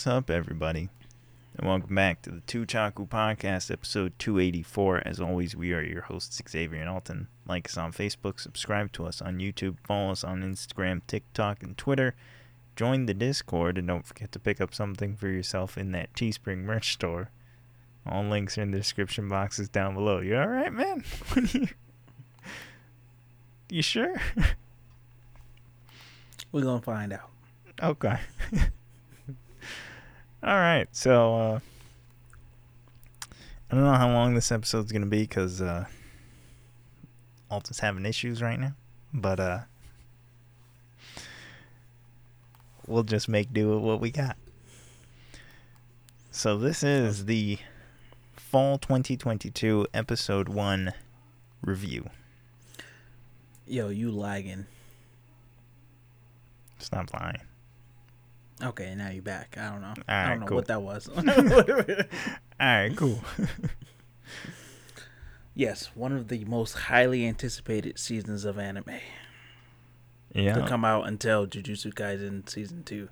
What's up, everybody? And welcome back to the Two Chaku Podcast, episode 284. As always, we are your hosts, Xavier and Alton. Like us on Facebook, subscribe to us on YouTube, follow us on Instagram, TikTok, and Twitter. Join the Discord, and don't forget to pick up something for yourself in that Teespring merch store. All links are in the description boxes down below. You alright, man? you... you sure? We're gonna find out. Okay. All right. So uh, I don't know how long this episode's gonna be because uh, Alton's having issues right now, but uh, we'll just make do with what we got. So this is the fall 2022 episode one review. Yo, you lagging. Stop lying. Okay, now you're back. I don't know. All I don't know cool. what that was. All right, cool. yes, one of the most highly anticipated seasons of anime Yeah. to come out until Jujutsu Kaisen season two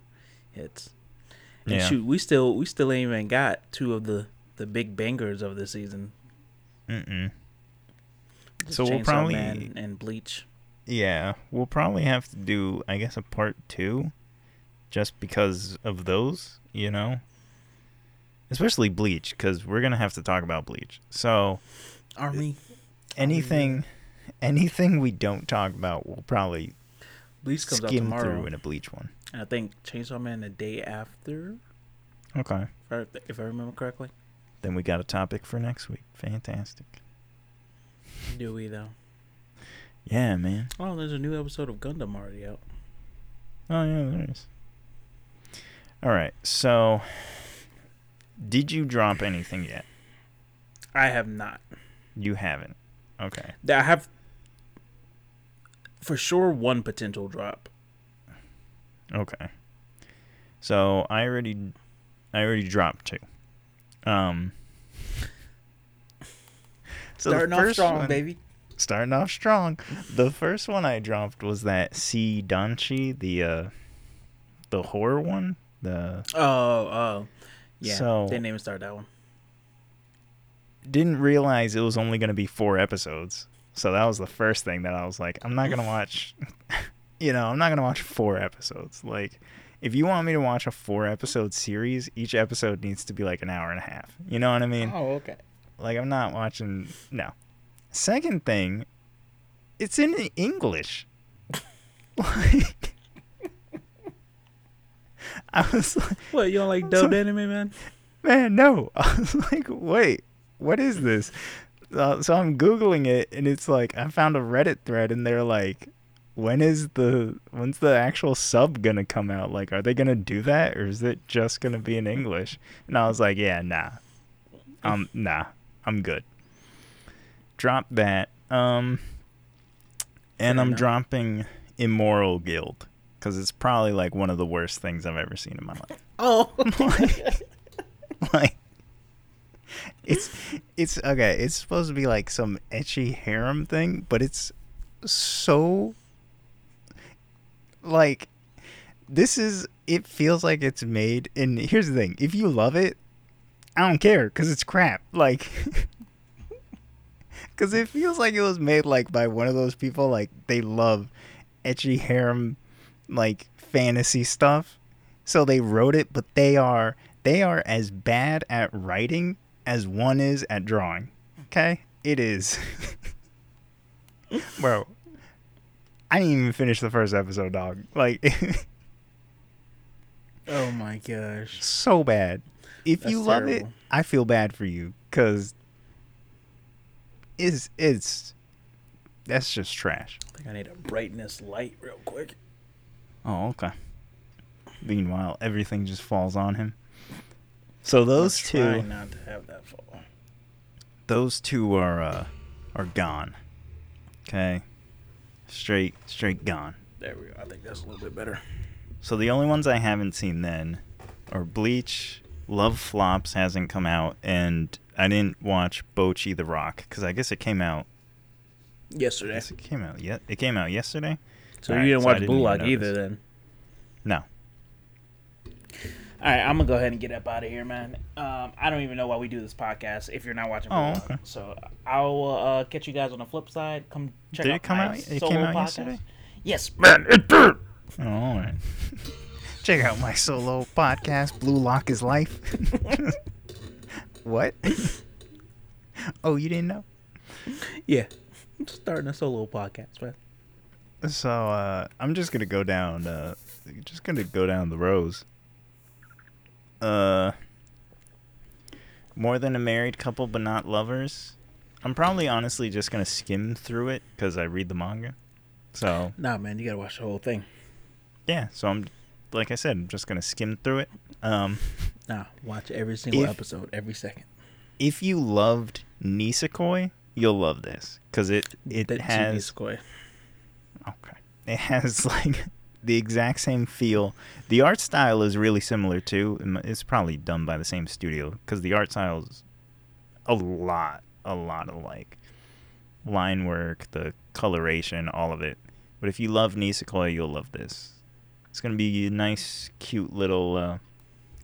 hits. And Yeah. shoot, we still we still ain't even got two of the the big bangers of the season. Just So we'll probably- Man and Bleach. Yeah, we'll probably have to do, I guess, a part two, just because of those, you know, especially Bleach, because we're gonna have to talk about Bleach. So Army. Uh, anything, anything we don't talk about, we'll probably Bleach comes out skim tomorrow. through in a Bleach one. And I think Chainsaw Man the day after, Okay, if I, if I remember correctly. then we got a topic for next week. Fantastic. Do we though? Yeah, man. Oh, there's a new episode of Gundam already out. Oh yeah, there is. All right, so did you drop anything yet? I have not. You haven't. Okay. I have for sure one potential drop. Okay. So I already I already dropped two. Um So Starting off strong, one, baby. Starting off strong. The first one I dropped was that C Danchi, the uh the horror one. The Oh, oh, yeah. So- didn't even start that one. didn't realize it was only gonna be four episodes. So that was the first thing that I was like, I'm not gonna watch you know, I'm not gonna watch four episodes. Like if you want me to watch a four episode series, each episode needs to be like an hour and a half. You know what I mean? Oh, okay. Like I'm not watching no. Second thing, it's in English. like I was like, What you don't like dubbed so- anime, man? man, no. I was like, wait, what is this? Uh, so I'm googling it, and it's like I found a Reddit thread, and they're like, when is the when's the actual sub gonna come out? Like, are they gonna do that, or is it just gonna be in English? And I was like, yeah, nah, um, nah, I'm good. Drop that. Um, and Fair I'm enough. dropping Immoral Guild because it's probably like one of the worst things I've ever seen in my life. Oh, like it's it's okay it's supposed to be like some etchy harem thing but it's so like this is it feels like it's made and here's the thing if you love it i don't care because it's crap like because it feels like it was made like by one of those people like they love etchy harem like fantasy stuff. So they wrote it but they are they are as bad at writing as one is at drawing. Okay? It is. Bro i didn't even finish the first episode dog. Like oh my gosh. so bad. If you That's love it i feel bad for you because it's it's that's just trash. I think I need a brightness light real quick. Oh, okay. Meanwhile, everything just falls on him. So those two, not to have that fall. those two are uh, are gone. Okay, straight straight gone. There we go. I think that's a little bit better. So the only ones I haven't seen then are Bleach, Love Flops hasn't come out, and I didn't watch Bocchi the Rock because I guess it came out. I Yesterday. guess it came out yet. It came out yesterday. So you didn't so watch didn't even Blue Lock either then. No. All right, I'm gonna go ahead and get up out of here, man. Um, I don't even know why we do this podcast if you're not watching. Oh, okay. So I'll uh, catch you guys on the flip side. Come check Did out it come my out- it solo came out podcast. yesterday? Yes, Man, it did. Oh, all right. Check out my solo podcast, Blue Lock is Life. what? oh, you didn't know? yeah. I'm starting a solo podcast, man. So uh, I'm just gonna go down. Uh, just gonna go down the rows. Uh, more than a married couple, but not lovers. I'm probably honestly just gonna skim through it because I read the manga. So Nah, man, you gotta watch the whole thing. yeah, so I'm like I said, I'm just gonna skim through it. Um, Nah, watch every single If- episode, every second. if you loved Nisekoi, you'll love this because it it That has Tsubisukoi. Okay. It has like the exact same feel. The art style is really similar too. It's probably done by the same studio because the art style is a lot, a lot of like line work, the coloration, all of it. But if you love Nisekoi, you'll love this. It's gonna be a nice, cute little, uh,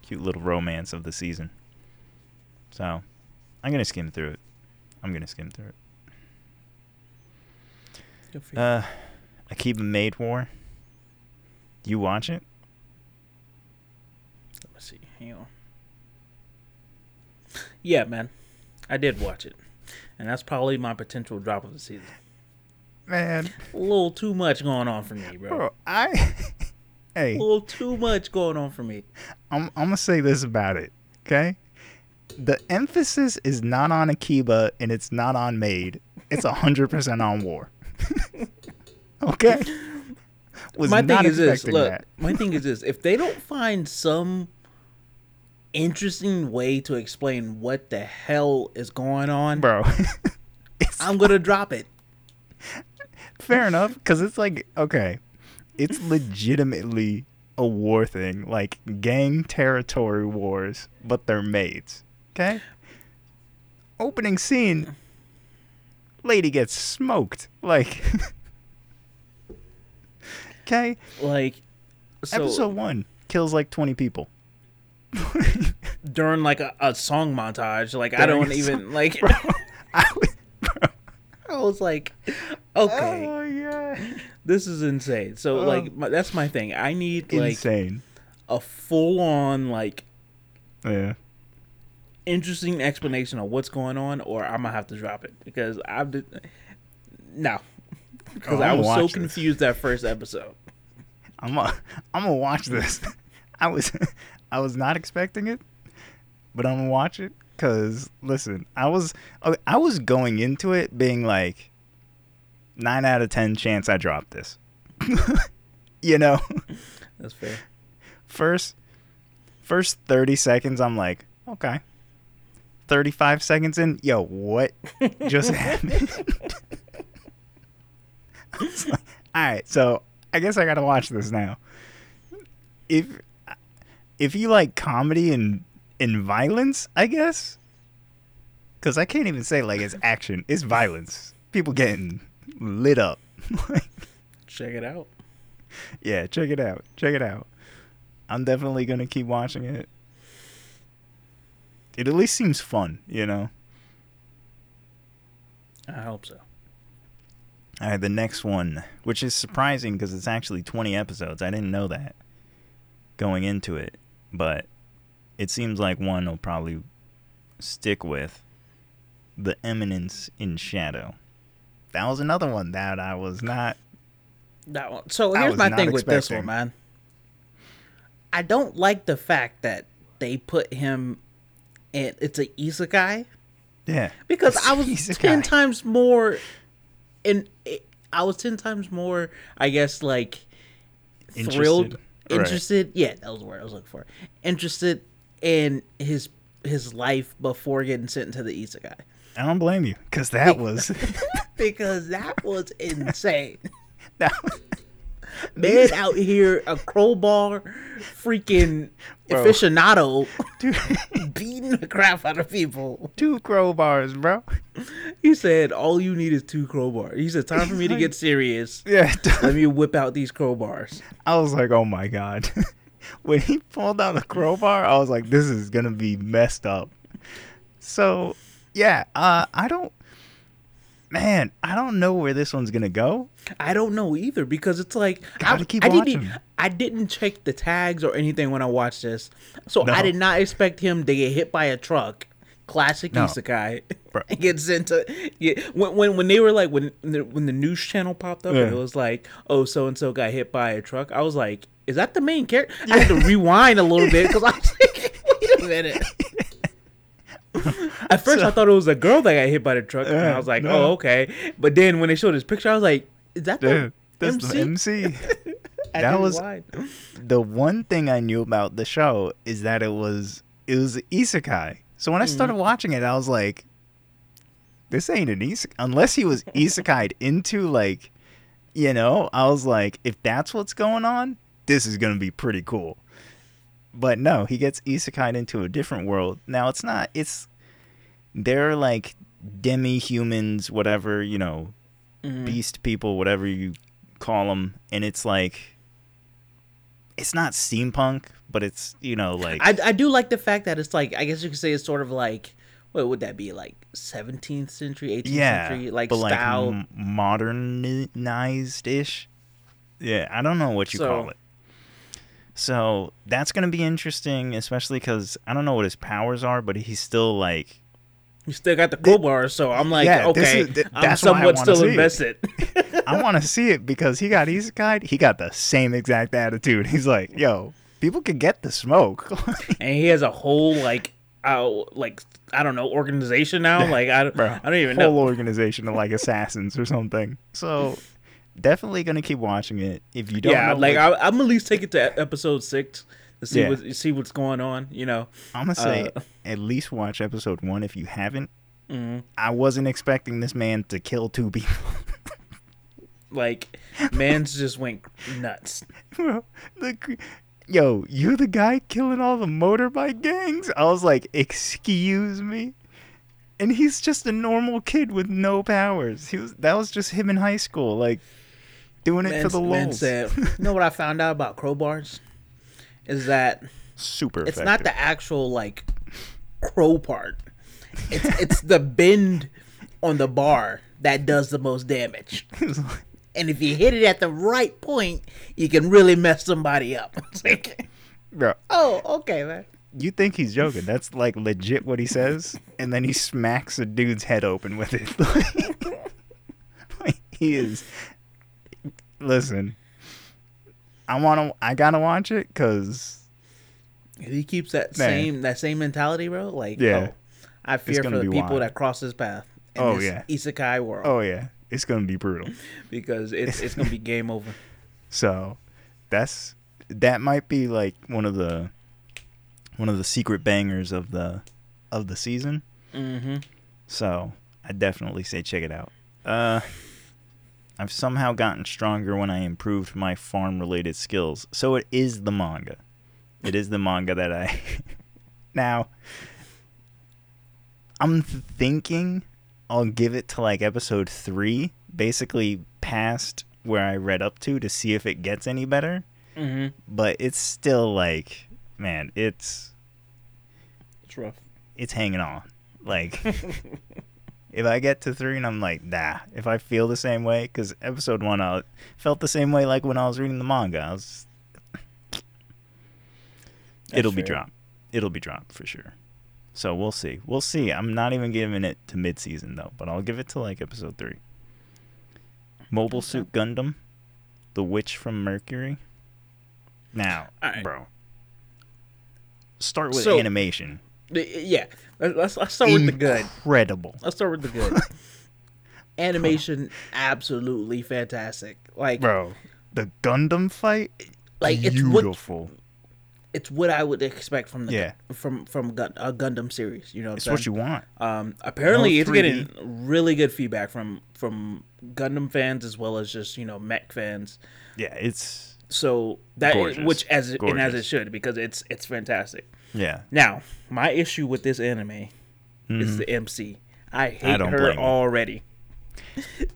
cute little romance of the season. So, I'm gonna skim through it. I'm gonna skim through it. Good for you. Uh, Akiba Maid War. You watch it? Let me see. Hang on. Yeah, man. I did watch it. And that's probably my potential drop of the season. Man, A little too much going on for me, bro. bro, I. A hey, A little too much going on for me. I'm I'm gonna say this about it, okay? The emphasis is not on Akiba and it's not on Maid. It's hundred percent on War. okay. Was my thing is this. Look, that. my thing is this. If they don't find some interesting way to explain what the hell is going on, bro. I'm gonna drop it. fair enough because it's like okay, it's legitimately a war thing, like gang territory wars, but they're maids. Okay. Opening scene. Lady gets smoked. Like. Okay. Like, so Episode one kills like twenty people. during like a, a song montage, like I don't even song- like. Bro, I was, bro. I was like, okay, Oh god. this is insane. So Oh. like, my, that's my thing. I need like Insane. a full on like Yeah. interesting explanation of what's going on, or I'm gonna have to drop it because I've did, no, because Oh, I was so this. confused that first episode. I'm a, I'm gonna watch this. I was I was not expecting it, but I'm gonna watch it because listen, I was I was going into it being like nine out of ten chance I drop this. you know, That's fair. first first thirty seconds I'm like okay. Thirty five seconds in, yo, what just happened? I was like, all right, so I guess I gotta watch this now. If if you like comedy and and violence, I guess, because I can't even say like it's action, it's violence. People getting lit up. Check it out. yeah, check it out. Check it out. I'm definitely gonna keep watching it. It at least seems fun, you know. I hope so. All right, the next one, which is surprising because it's actually 20 episodes. I didn't know that going into it, but it seems like one will probably stick with The Eminence in Shadow. That was another one that I was not. That one. So here's my thing with this one, man. I don't like the fact that they put him in. It's a isekai Yeah. because I was isekai. ten times more, and I was ten times more. I guess like thrilled, Interested. Right. Yeah, that was the word I was looking for. Interested in his his life before getting sent into the isekai I don't blame you because that was. because that was insane. that, Man out here, a crowbar, freaking Bro. aficionado, dude, beating the crap out of people. two crowbars, bro. He said, "All you need is two crowbars." He said, "Time for me to get serious. Yeah. Let me whip out these crowbars." I was like, oh my god. when he pulled out the crowbar, I was like, this is gonna be messed up. So yeah, uh, I don't. Man, I don't know where this one's gonna go. I don't know either because it's like I, I didn't. I didn't check the tags or anything when I watched this, so No. I did not expect him to get hit by a truck. Classic No. isekai. Get sent to yeah. When, when when they were like when the, when the news channel popped up Yeah. and it was like, oh, so and so got hit by a truck. I was like, is that the main character? I had to rewind a little bit because I was like, wait a minute. At first, I thought it was a girl that got hit by the truck, and I was like, no. "Oh, okay." But then when they showed his picture, I was like, "Is that the Dude, MC?" the MC. I that was- the one thing I knew about the show is that it was it was isekai. So when I mm-hmm. started watching it, I was like, "This ain't an isekai." Unless he was isekai'd into like, you know, I was like, if that's what's going on, this is gonna be pretty cool. But no, he gets isekai'd into a different world. Now it's not. It's they're like demi humans, whatever you know, Mhm. beast people, whatever you call them, and it's like it's not steampunk, but it's you know like I I do like the fact that it's like I guess you could say it's sort of like what would that be like 17th century, 18th yeah, century like but style. like modernized ish. Yeah, I don't know what you So- call it. So that's gonna be interesting, especially because I don't know what his powers are, but he's still like you still got the crowbar, so I'm like, Yeah, this okay, is- th- I'm that's why I somewhat wanna still see it. invested. I want to see it because he got isekai. He got the same exact attitude. He's like, yo, people can get the smoke. and he has a whole like uh, like I don't know organization now. Like I don't, Bro, I don't even whole know. organization of like assassins or something. So definitely gonna keep watching it. If you don't, Yeah, like what- I, I'm at least take it to episode six to see Yeah. what see what's going on. You know, I'm gonna say uh, at least watch episode one if you haven't. Mhm. I wasn't expecting this man to kill two people. like man's just went nuts. Bro, the, yo, you the guy killing all the motorbike gangs? I was like, excuse me. And he's just a normal kid with no powers. He was that was just him in high school, like doing it for the said, you know what I found out about crowbars is that Super. it's effective. not the actual like crow part. It's it's the bend on the bar that does the most damage. And if you hit it at the right point, you can really mess somebody up. Like, Bro, oh, okay, man. you think he's joking? That's like legit what he says, and then he smacks a dude's head open with it. Like, he is. Listen, I want to. I gotta watch it because he keeps that Man. same that same mentality, bro, like Yeah. oh, I fear for the people wild. that cross his path in Oh, this yeah. isekai world oh yeah, it's gonna be brutal. because it's it's gonna be game over. So that's that might be like one of the one of the secret bangers of the of the season. Mm-hmm. So I definitely say check it out. Uh, I've somehow gotten stronger when I improved my farm related skills. So it is the manga. It is the manga that I. now, I'm thinking I'll give it to like episode three, basically past where I read up to to see if it gets any better. Mm-hmm. But it's still like, man, it's It's rough. it's hanging on. Like, if I get to three and I'm like, nah, if I feel the same way, because episode one, I felt the same way like when I was reading the manga. I was, it'll be dropped. It'll be dropped for sure. So we'll see. We'll see. I'm not even giving it to mid season though, but I'll give it to like episode three. Mobile Okay. Suit Gundam, The Witch from Mercury. Now, Alright. bro, start with So- animation. Yeah, Let- let's let's start with the good. Incredible. Let's start with the good. Animation, absolutely fantastic. Like, bro. The Gundam fight, like it's what beautiful. it's what I would expect from the Yeah. from from Gun, a Gundam series. You know, what It's what you want. Um, apparently, No it's 3D. getting really good feedback from from Gundam fans as well as just you know mech fans. Yeah, it's So that Gorgeous. which as it, and as it should because it's it's fantastic. Yeah. Now, my issue with this anime is Mhm. the MC. I hate don't her you. already.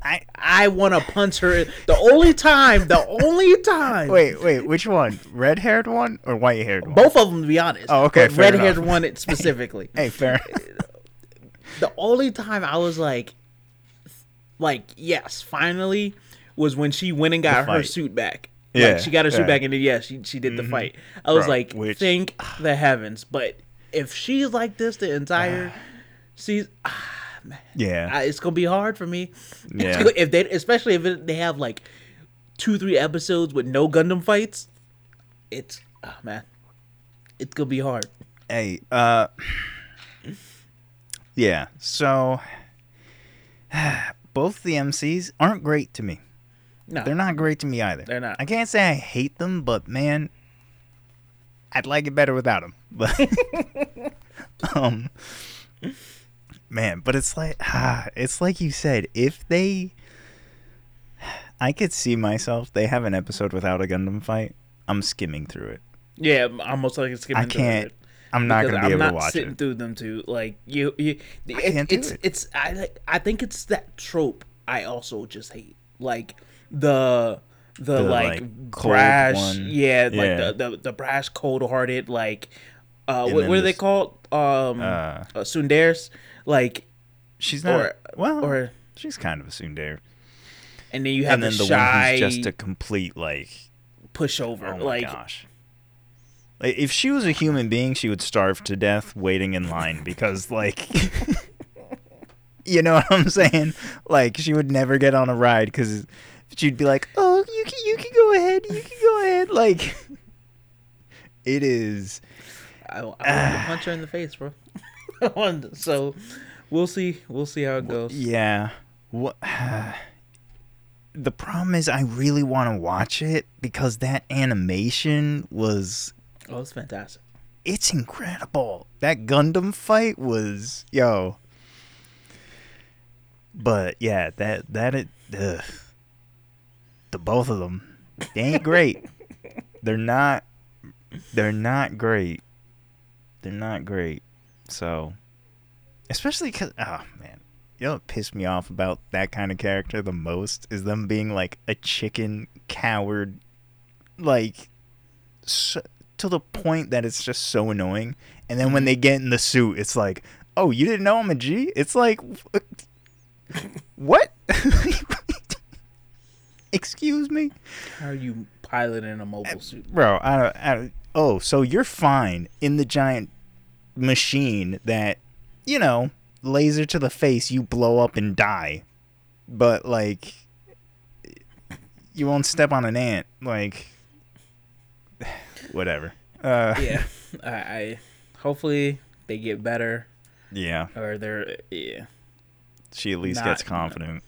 I I want to punch her. The only time, the only time. wait, wait, which one? Red haired one or white haired one? Both of them, to be honest. Oh, okay, red haired one specifically. Hey, fair. the only time I was like, like yes, finally, was when she went and got her suit back. Yeah, like, she got her suit yeah. Mm-hmm. back, and then yeah, she she did the fight. I was Bro, like, which- thank the heavens. But if she's like this the entire season, yeah. I, it's gonna be hard for me. Yeah. if they, especially if it, they have like two, three episodes with no Gundam fights, it's oh man, it's gonna be hard. Hey, uh Yeah, so both the MCs aren't great to me. No, They're not great to me either. They're not. I can't say I hate them, but man, I'd like it better without them. But um man, but it's like ah, it's like you said, if they I could see myself they have an episode without a Gundam fight, I'm skimming through it. Yeah, I'm almost like it's I can't I'm not going to be I'm able to not watch sitting it. through them too. Like you, you it, can't do it's it. it's I like- I think it's that trope. I also just hate like the the, The, like, like, brash, one. yeah, like Yeah. the, the the brash, cold hearted, like uh, what, what are they called? Um, Uh, uh, like She's not or- well, or she's kind of a tsundere. and then you have And then the, the shy one who's just a complete like pushover, Oh my like gosh. Like, if she was a human being, she would starve to death waiting in line because, like, you know what I'm saying? Like, she would never get on a ride because she'd be like, "Oh, you can, you can go ahead, you can go ahead." Like, it is. I, I wanted to punch her in the face, bro. I wanted to- so we'll see. We'll see how it goes. Yeah. What? the problem is, I really want to watch it because that animation was Oh, it's fantastic. it's incredible. That Gundam fight was yo. But yeah, that that it ugh. The both of them they ain't great. they're not they're not great. They're not great. So especially cuz oh ah, man. You know what pissed me off about that kind of character the most is them being like a chicken coward like so, to the point that it's just so annoying. And then when they mm-hmm. get in the suit, it's like, oh, you didn't know I'm a G? It's like, what? Excuse me, How are you piloting a mobile suit? bro. I don't, I. Oh, so you're fine in the giant machine that, you know, laser to the face, you blow up and die, but like, you won't step on an ant, like. Whatever. Uh, yeah, I, I hopefully they get better yeah. or they're yeah she at least Not- gets confident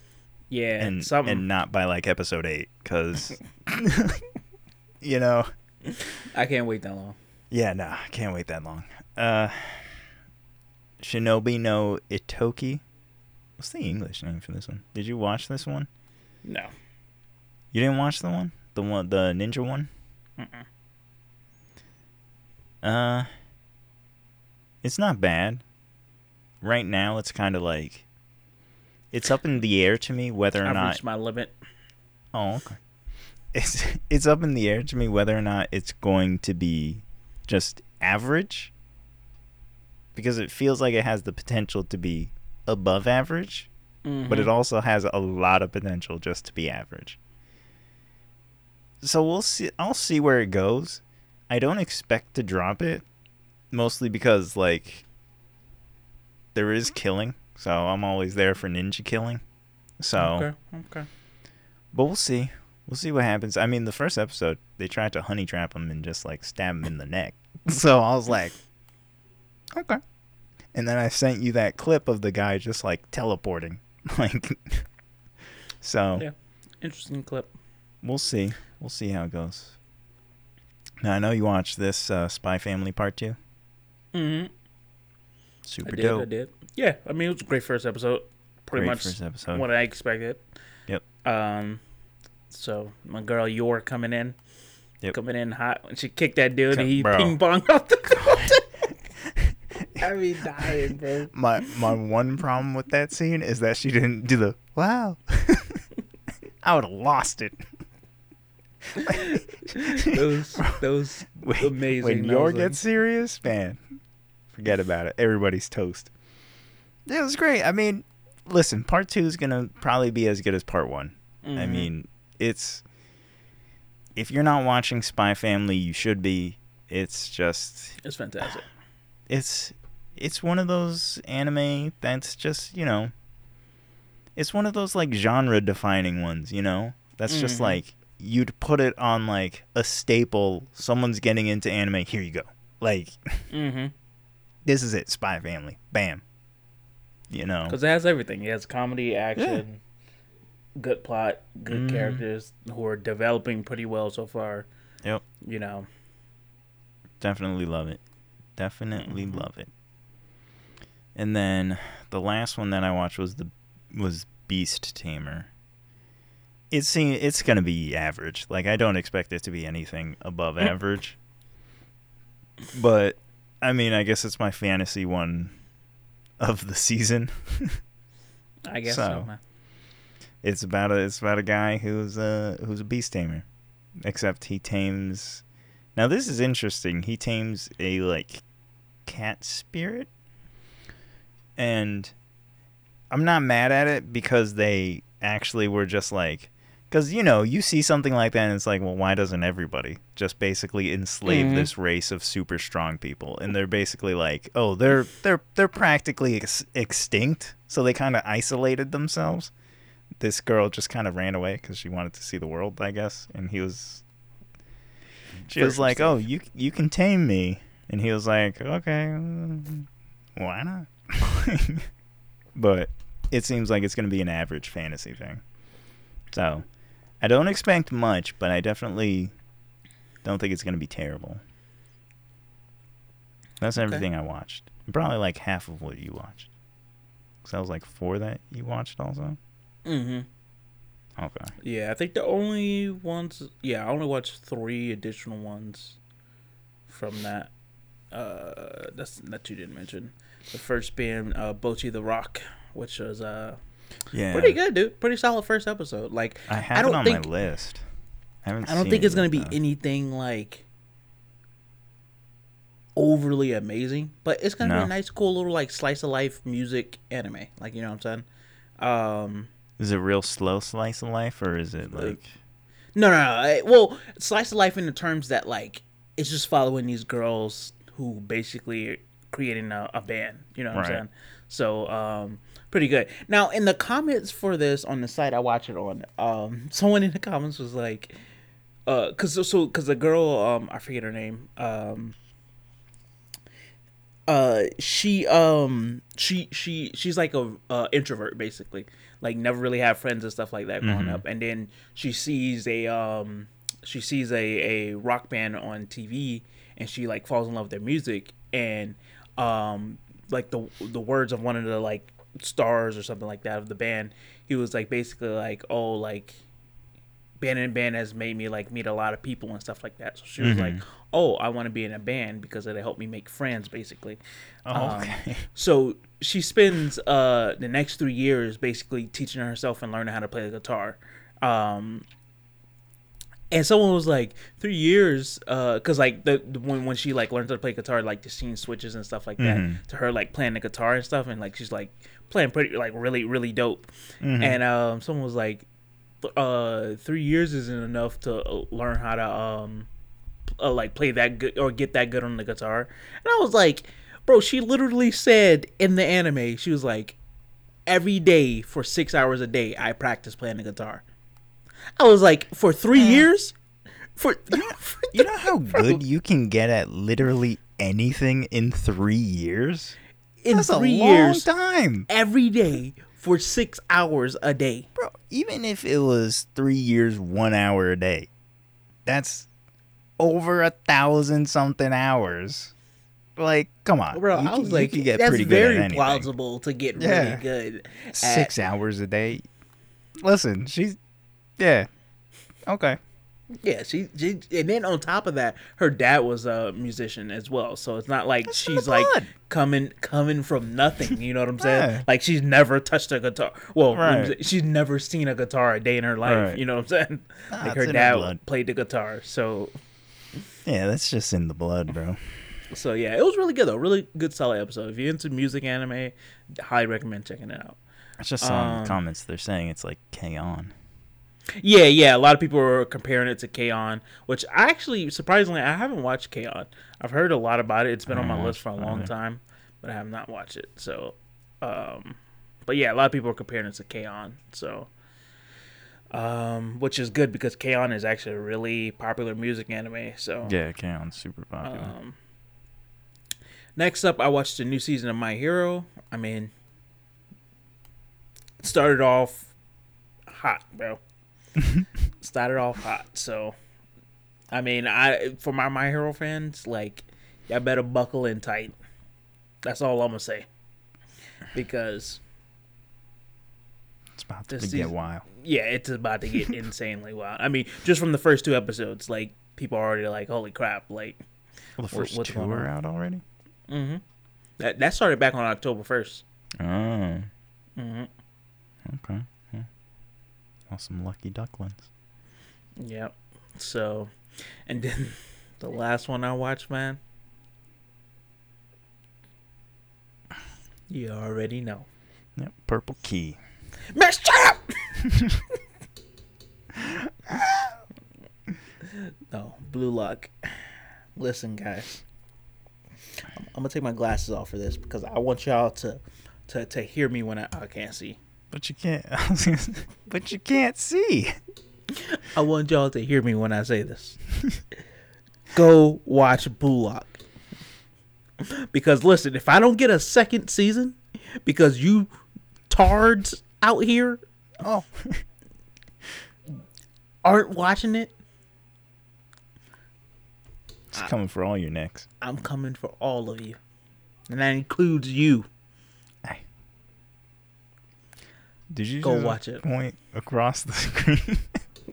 yeah and something. and not by like episode eight because you know. I can't wait that long. yeah no i can't wait that long. Uh shinobi no ittoki? What's the english name for this one? Did you watch this one? No, you didn't watch the one? The one the ninja one? Mm-mm. uh it's not bad. Right now it's kind of like it's up in the air to me whether or I've not reached my limit. Oh, okay. It's it's up in the air to me whether or not it's going to be just average because it feels like it has the potential to be above average, but it Mhm. also has a lot of potential just to be average. So we'll see I'll see where it goes. I don't expect to drop it mostly because like there is killing, so I'm always there for ninja killing. So okay, okay. but we'll see. We'll see what happens. I mean, the first episode, they tried to honey trap him and just like stab him in the neck. So I was like, okay. And then I sent you that clip of the guy just like teleporting. Like, so Yeah. Interesting clip. we'll see. We'll see how it goes. Now, I know you watched this uh, Spy Family Part 2. Mm-hmm. Super I did. dope. I did. Yeah, I mean it was a great first episode. Pretty Great much first episode. what I expected. Yep. Um, so my girl Yor coming in, Yep. coming in hot. When she kicked that dude, and he ping pong off the court. I be dying, bro. My my one problem with that scene is that she didn't do the wow. I would have lost it. Those those When, amazing. when Yor like- gets serious, man, forget about it. Everybody's toast. It was great. I mean, listen, part two is gonna probably be as good as part one. I Mhm. mean, it's if you're not watching Spy Family, you should be. It's just it's fantastic. it's it's one of those anime that's just you know it's one of those like genre defining ones you know that's just Mhm. like you'd put it on like a staple someone's getting into anime here you go like Mm-hmm. this is it spy family bam you know Because it has everything. It has comedy, action, good plot, good Mhm. characters who are developing pretty well so far. Yep. You know. definitely love it definitely Mhm. love it and then the last one that i watched was the was beast tamer it's it's gonna be average like i don't expect it to be anything above Mm. average but i mean i guess it's my fantasy one of the season I guess So. so. it's about a it's about a guy who's a who's a beast tamer except he tames now this is interesting he tames a like cat spirit and i'm not mad at it because they actually were just like because you know you see something like that and it's like well why doesn't everybody just basically enslave Mhm. this race of super strong people? And they're basically like oh they're they're they're practically ex- extinct. So they kind of isolated themselves. This girl just kind of ran away because she wanted to see the world i guess. And he was she was like oh you you can tame me. And he was like okay mm, why not? But it seems like it's going to be an average fantasy thing. So i don't expect much but i definitely don't think it's going to be terrible that's Okay. everything i watched probably like half of what you watched so that was like four that you watched also Mm-hmm. okay Yeah, I think the only ones. Yeah, I only watched three additional ones from that. Uh, that's that you didn't mention. The first being uh, Bocchi the Rock, which was uh yeah pretty good, dude. Pretty solid first episode. Like i have don't it on think- my list i I don't think it it's gonna be though. anything like overly amazing, but it's gonna be a nice, cool little like slice of life music anime. Like you know what I'm saying? Um, Is it real slow slice of life or is it like no, no, no. I- Well, slice of life in the terms that like it's just following these girls who basically creating a, a band. You know what Right. I'm saying? So, um, pretty good. Now, in the comments for this on the site I watch it on, um, someone in the comments was like, uh, cause so cause the girl, um, I forget her name, um. Uh, she um she she she's like a uh, introvert basically, like never really had friends and stuff like that growing Mhm. up. And then she sees a um she sees a a rock band on TV and she like falls in love with their music and um like the the words of one of the like stars or something like that of the band he was like basically like oh like band and band has made me like meet a lot of people and stuff like that so she was like Mhm. oh i want to be in a band because it'll help me make friends basically oh, Um, okay. so she spends uh the next three years basically teaching herself and learning how to play the guitar. Um and someone was like three years uh because like the, the when, when she like learns to play guitar like the scene switches and stuff like that Mhm. to her like playing the guitar and stuff and like she's like playing pretty like really really dope Mhm. and um someone was like uh three years isn't enough to uh, learn how to um uh, like play that good or get that good on the guitar and i was like bro she literally said in the anime she was like every day for six hours a day i practice playing the guitar i was like for three Uh, years for, for you know how good you can get at literally anything in three years? in That's three a long years time, every day for six hours a day bro. Even if it was three years, one hour a day, that's over a thousand something hours. Like, come on, bro You i was you like can get that's pretty very good at plausible to get Yeah. really good at- Six hours a day. Listen, she's yeah, okay. Yeah, she, she and then on top of that, her dad was a musician as well. So it's not like That's she's like blood. coming coming from nothing. You know what I'm saying? Yeah. Like she's never touched a guitar. Well, Right. she's never seen a guitar a day in her life. Right. You know what I'm saying? Nah, like her in her dad played the guitar. So Yeah, that's just in the blood, bro. so yeah, it was really good though. Really good solid episode. If you're into music anime, highly recommend checking it out. I just saw in Um, the comments they're saying it's like K-On. Yeah, yeah. A lot of people are comparing it to K-On, which I actually surprisingly I haven't watched K-On. I've heard a lot about it. It's been on my list for a long time, but I have not watched it. So, um, but yeah, a lot of people are comparing it to K-On. So, um, which is good because K-On is actually a really popular music anime. So Yeah, K-On's super popular. um, next up, I watched a new season of My Hero. I mean, it started off hot, bro. started off hot. So, I mean, I for my My Hero fans, like, y'all better buckle in tight. That's all I'm gonna say. Because it's about to get season- wild. yeah, it's about to get insanely wild. I mean, just from the first two episodes, like people are already like, "Holy crap!" Like, Well, the first two are out already. mm-hmm. that that started back on October first. Oh, Mm-hmm. okay. Yeah. Well, some lucky ducklings. Yep. So, and then the last one I watched, man. You already know. Yep, Purple Key. Miss Champ! no, Blue Lock. Listen, guys. I'm, I'm gonna take my glasses off for this because I want y'all to to, to hear me when I, I can't see. But you can't. I was gonna say, but you can't see. I want y'all to hear me when I say this. Go watch Blue Lock. Because listen, if I don't get a second season because you tards out here Oh, aren't watching it, it's coming for all your necks. I'm coming for all of you. And that includes you. Did you Go just watch it. Point across the screen.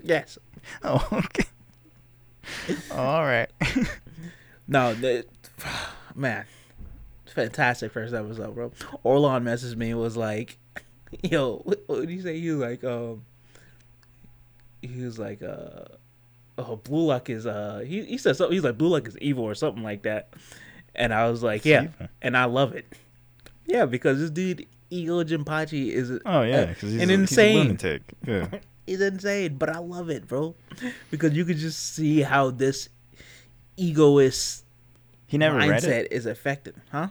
Yes. oh, okay. all right. No, the, man, fantastic first episode, bro. Orlon messaged me and was like, "Yo, what, what did he say?" You like, "Um, he was like, uh, oh, Blue Lock is uh, he he said something. He's like, Blue Lock is evil or something like that." And I was like, "Yeah," and I love it. Yeah, because this dude Ego Jinpachi is Oh yeah, because he's, an a, insane. He's lunatic. Yeah. He's insane, but I love it, bro, because you could just see how this egoist He never mindset read it. is affected, huh?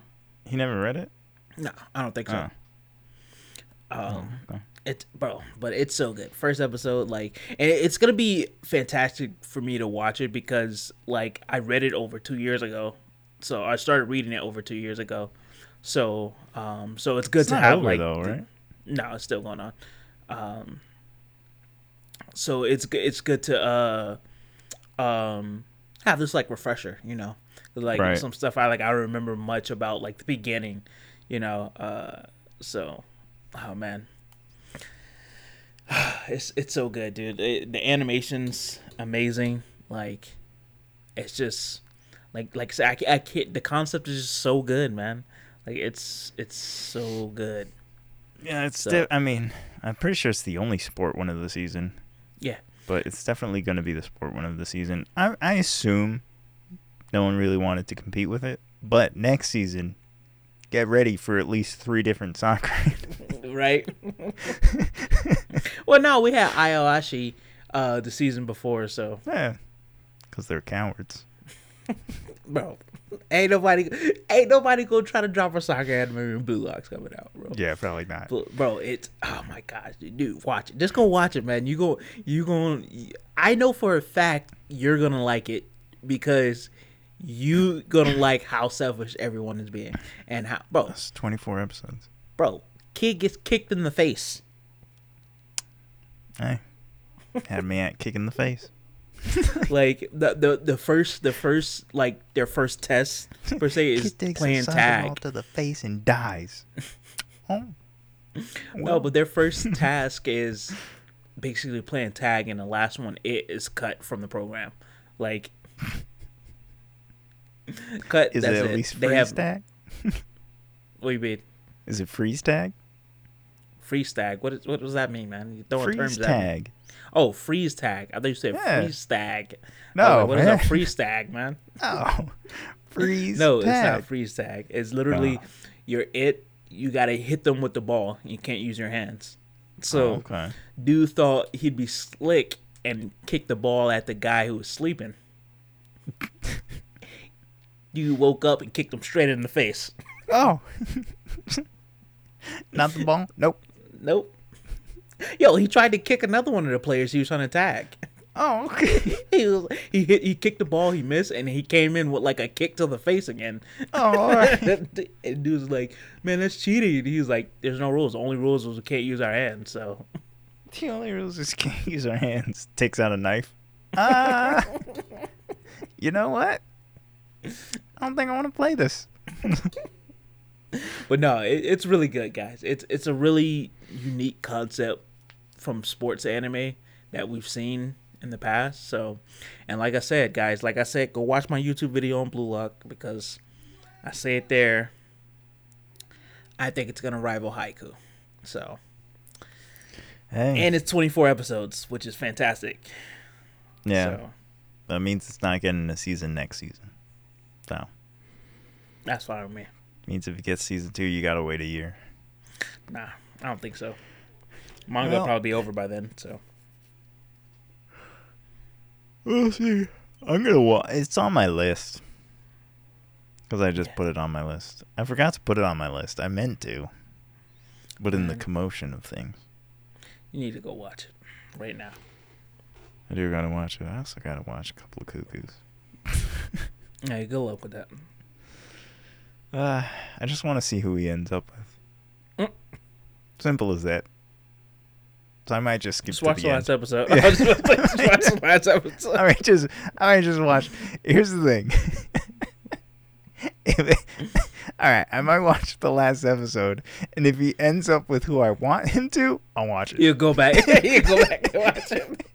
He never read it. No, I don't think so. Oh. Um, okay. it's bro, but it's so good. First episode, like, and it's gonna be fantastic for me to watch it because, like, I read it over two years ago, so I started reading it over two years ago. So, um, so it's good It's to have over like, though, the- no, it's still going on. Um, so it's good. It's good to uh, um, have this like refresher, you know, like Right. some stuff I like. I remember much about like the beginning, you know. Uh, so, oh man, it's it's so good, dude. It, the animation's amazing. Like, it's just like like I I, I can't. The concept is just so good, man. Like it's it's so good. Yeah, it's. So- de- I mean, I'm pretty sure it's the only sport one of the season. Yeah. But it's definitely going to be the sport one of the season. I I assume no one really wanted to compete with it, but next season, get ready for at least three different soccer. right? well, no, we had Aoashi uh, the season before, so yeah, because they're cowards. bro, ain't nobody, ain't nobody gonna try to drop a soccer anime when Blue Lock's coming out, bro. Yeah, probably not. Bro, bro, it's oh my gosh, dude, watch it. Just go watch it, man. You go, you going I know for a fact you're gonna like it because you gonna like how selfish everyone is being and how, bro, That's 24 episodes. bro, kid gets kicked in the face. Hey, had me at kick in the face. like the, the the first the first like their first test per se is Kid takes a playing tag. to the face and dies. oh, No, but their first task is basically playing tag, and the last one it is cut from the program. Like, cut. Is that's it at it. least they have. tag? What do you mean? Is it freeze tag? Freeze tag. What, is, what does that mean, man? You throwing freeze terms at tag. Oh, freeze tag. I thought you said Yeah. freeze tag. No, like, what is man. a freeze tag, man? Oh, freeze. Tag. No, it's not freeze tag. It's literally Oh. you're it. You gotta hit them with the ball. You can't use your hands. So, Oh, okay. dude thought he'd be slick and kick the ball at the guy who was sleeping. you woke up and kicked him straight in the face. Oh, not the ball. Nope. Nope. Yo, he tried to kick another one of the players he was trying to tag. Oh, okay. he was he hit he kicked the ball he missed and he came in with like a kick to the face again. Oh, all right. and dude was like, "Man, that's cheating." And he was like, "There's no rules. The only rules was we can't use our hands." So The only rules is can't use our hands. Takes out a knife. Ah. you know what? I don't think I want to play this. But no, it, it's really good, guys. It's it's a really unique concept from sports anime that we've seen in the past. So, and like I said, guys, like I said, go watch my YouTube video on Blue Lock because I say it there. I think it's gonna rival Haikyuu. So, Hey. and it's 24 episodes, which is fantastic. yeah. So, That means it's not getting a season next season. So that's fine with me. means if it gets season two, you gotta wait a year. Nah, I don't think so. Manga Well- will probably be over by then. So, We'll see. I'm gonna watch. It's on my list because I just Yeah. put it on my list. I forgot to put it on my list. I meant to, but in the Mhm. commotion of things, you need to go watch it right now. I do gotta watch it. I also gotta watch a couple of cuckoos. Yeah, good luck with that. Uh, I just want to see who he ends up with. Mm. Simple as that. So I might just skip Just to watch the the last episode. Yeah. just watch the last episode. I might just, I might just watch. Here's the thing. it, all right, I might watch the last episode, and if he ends up with who I want him to, I'll watch it. You go back. you go back and watch it.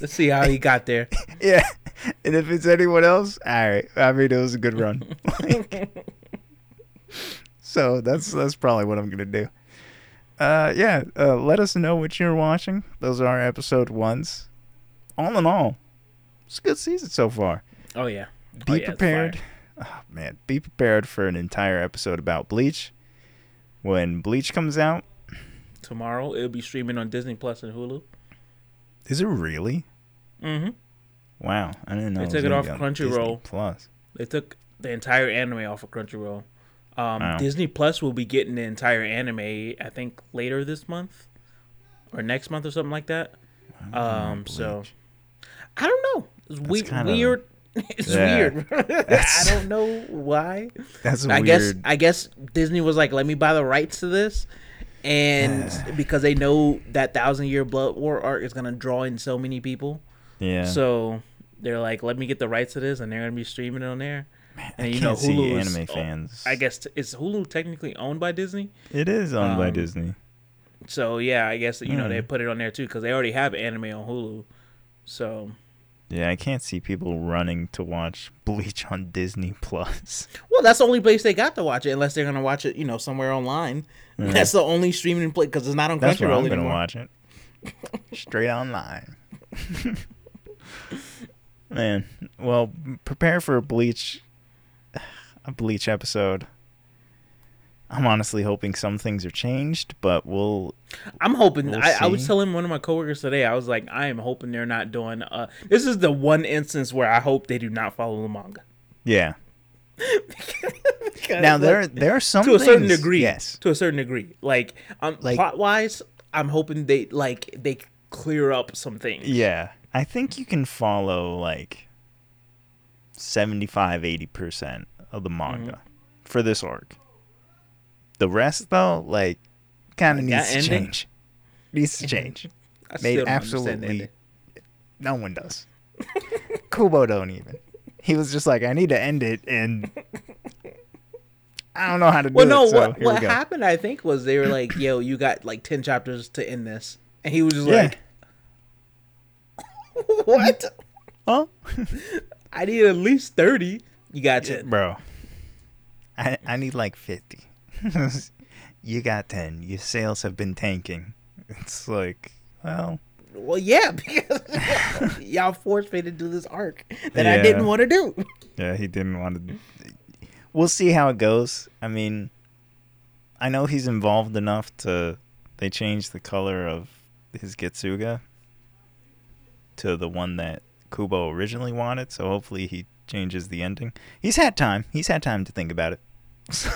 Let's see how he got there. Yeah, and if it's anyone else, all right. I mean, it was a good run. so that's that's probably what I'm gonna do. Uh, yeah. Uh, let us know what you're watching. Those are episode ones. All in all, it's a good season so far. Oh yeah. Be Oh, yeah, prepared. Oh, man, be prepared for an entire episode about Bleach. When Bleach comes out, Tomorrow it'll be streaming on Disney Plus and Hulu. is it really? Mm-hmm. Wow, I didn't know. They took it off Crunchyroll. Plus. They took the entire anime off of Crunchyroll. Um, Wow. Disney Plus will be getting the entire anime. I think later this month or next month or something like that. I don't know, Um, so I don't know. It's we- kinda- weird. It's Yeah. weird. I don't know why. that's I weird. guess I guess Disney was like, let me buy the rights to this, and because they know that Thousand Year Blood War arc is gonna draw in so many people, yeah. so they're like, let me get the rights to this, and they're gonna be streaming it on there. I And you can't know, see Hulu is- anime fans. I guess is Hulu technically owned by Disney, it is owned by um, Disney. so yeah, I guess you know they Hmm. put it on there too because they already have anime on Hulu. So Yeah, I can't see people running to watch Bleach on Disney Plus. well, that's the only place they got to watch it, unless they're gonna watch it, you know, somewhere online. Yeah. That's the only streaming place because it's not on That's where Crunchyroll I'm gonna watch it. Straight online. Man, well, prepare for Bleach, a Bleach episode. I'm honestly hoping some things are changed, but we'll. I'm hoping. We'll I, I was telling one of my coworkers today. I was like, I am hoping they're not doing. Uh, this is the one instance where I hope they do not follow the manga. Yeah. Now like, there there are some to a certain degree. Yes. To a certain degree, like um, Like- plot wise, I'm hoping they like they clear up some things. Yeah. I think you can follow like 75 80% of the manga Mm-hmm. for this arc. The rest though, like kind of Like needs to ending? change. Needs to change. I Made still don't understand the absolutely no one does. Kubo don't even. He was just like I need to end it and I don't know how to do it. Well, no. So what what happened? I think was they were like, "Yo, you got like ten chapters to end this." And he was just Yeah. like, "What? Huh? I need at least thirty. You got ten. Bro. I I need like fifty. you got ten. Your sales have been tanking. It's like, well, Well, yeah, because y'all forced me to do this arc that I didn't want to do. yeah, he didn't want to. We'll see how it goes. I mean, I know he's involved enough to. They changed the color of his Getsuga to the one that Kubo originally wanted, so hopefully he changes the ending. He's had time. He's had time to think about it. So.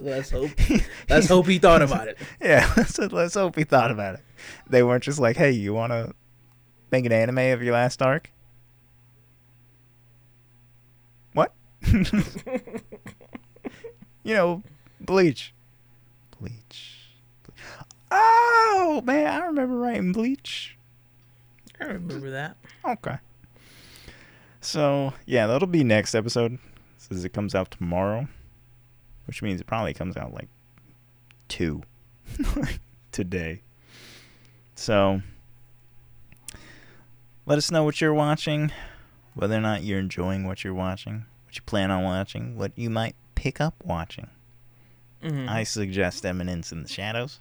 Let's hope. Let's hope he thought about it. Yeah, so let's hope he thought about it. They weren't just like, "Hey, you want to make an anime of your last arc?" What? you know, Bleach. Bleach. Oh man, I remember writing Bleach. I remember that. Okay. So yeah, that'll be next episode. Says it comes out tomorrow, which means it probably comes out like two today. So let us know what you're watching, whether or not you're enjoying what you're watching, what you plan on watching, what you might pick up watching. Mhm. I suggest Eminence in the Shadows.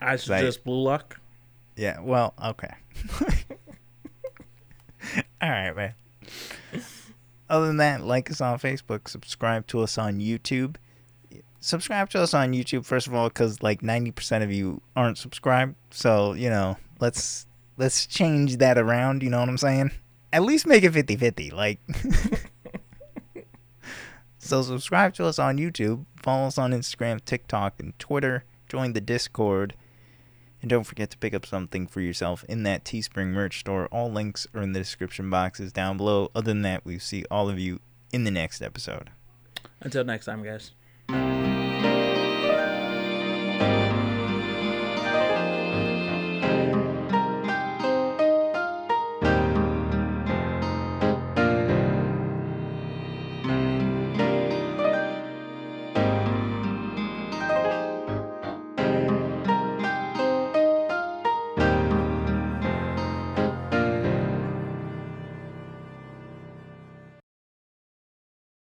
I suggest Blue Lock. Yeah, well, okay. All right, man. Other than that, like us on Facebook, subscribe to us on YouTube. Subscribe to us on YouTube first of all cuz like 90% of you aren't subscribed. So, you know, let's let's change that around, you know what I'm saying? At least make it 50-50, like So subscribe to us on YouTube, follow us on Instagram, TikTok, and Twitter, join the Discord. And don't forget to pick up something for yourself in that Teespring merch store. All links are in the description boxes down below. Other than that, we see all of you in the next episode. Until next time, guys.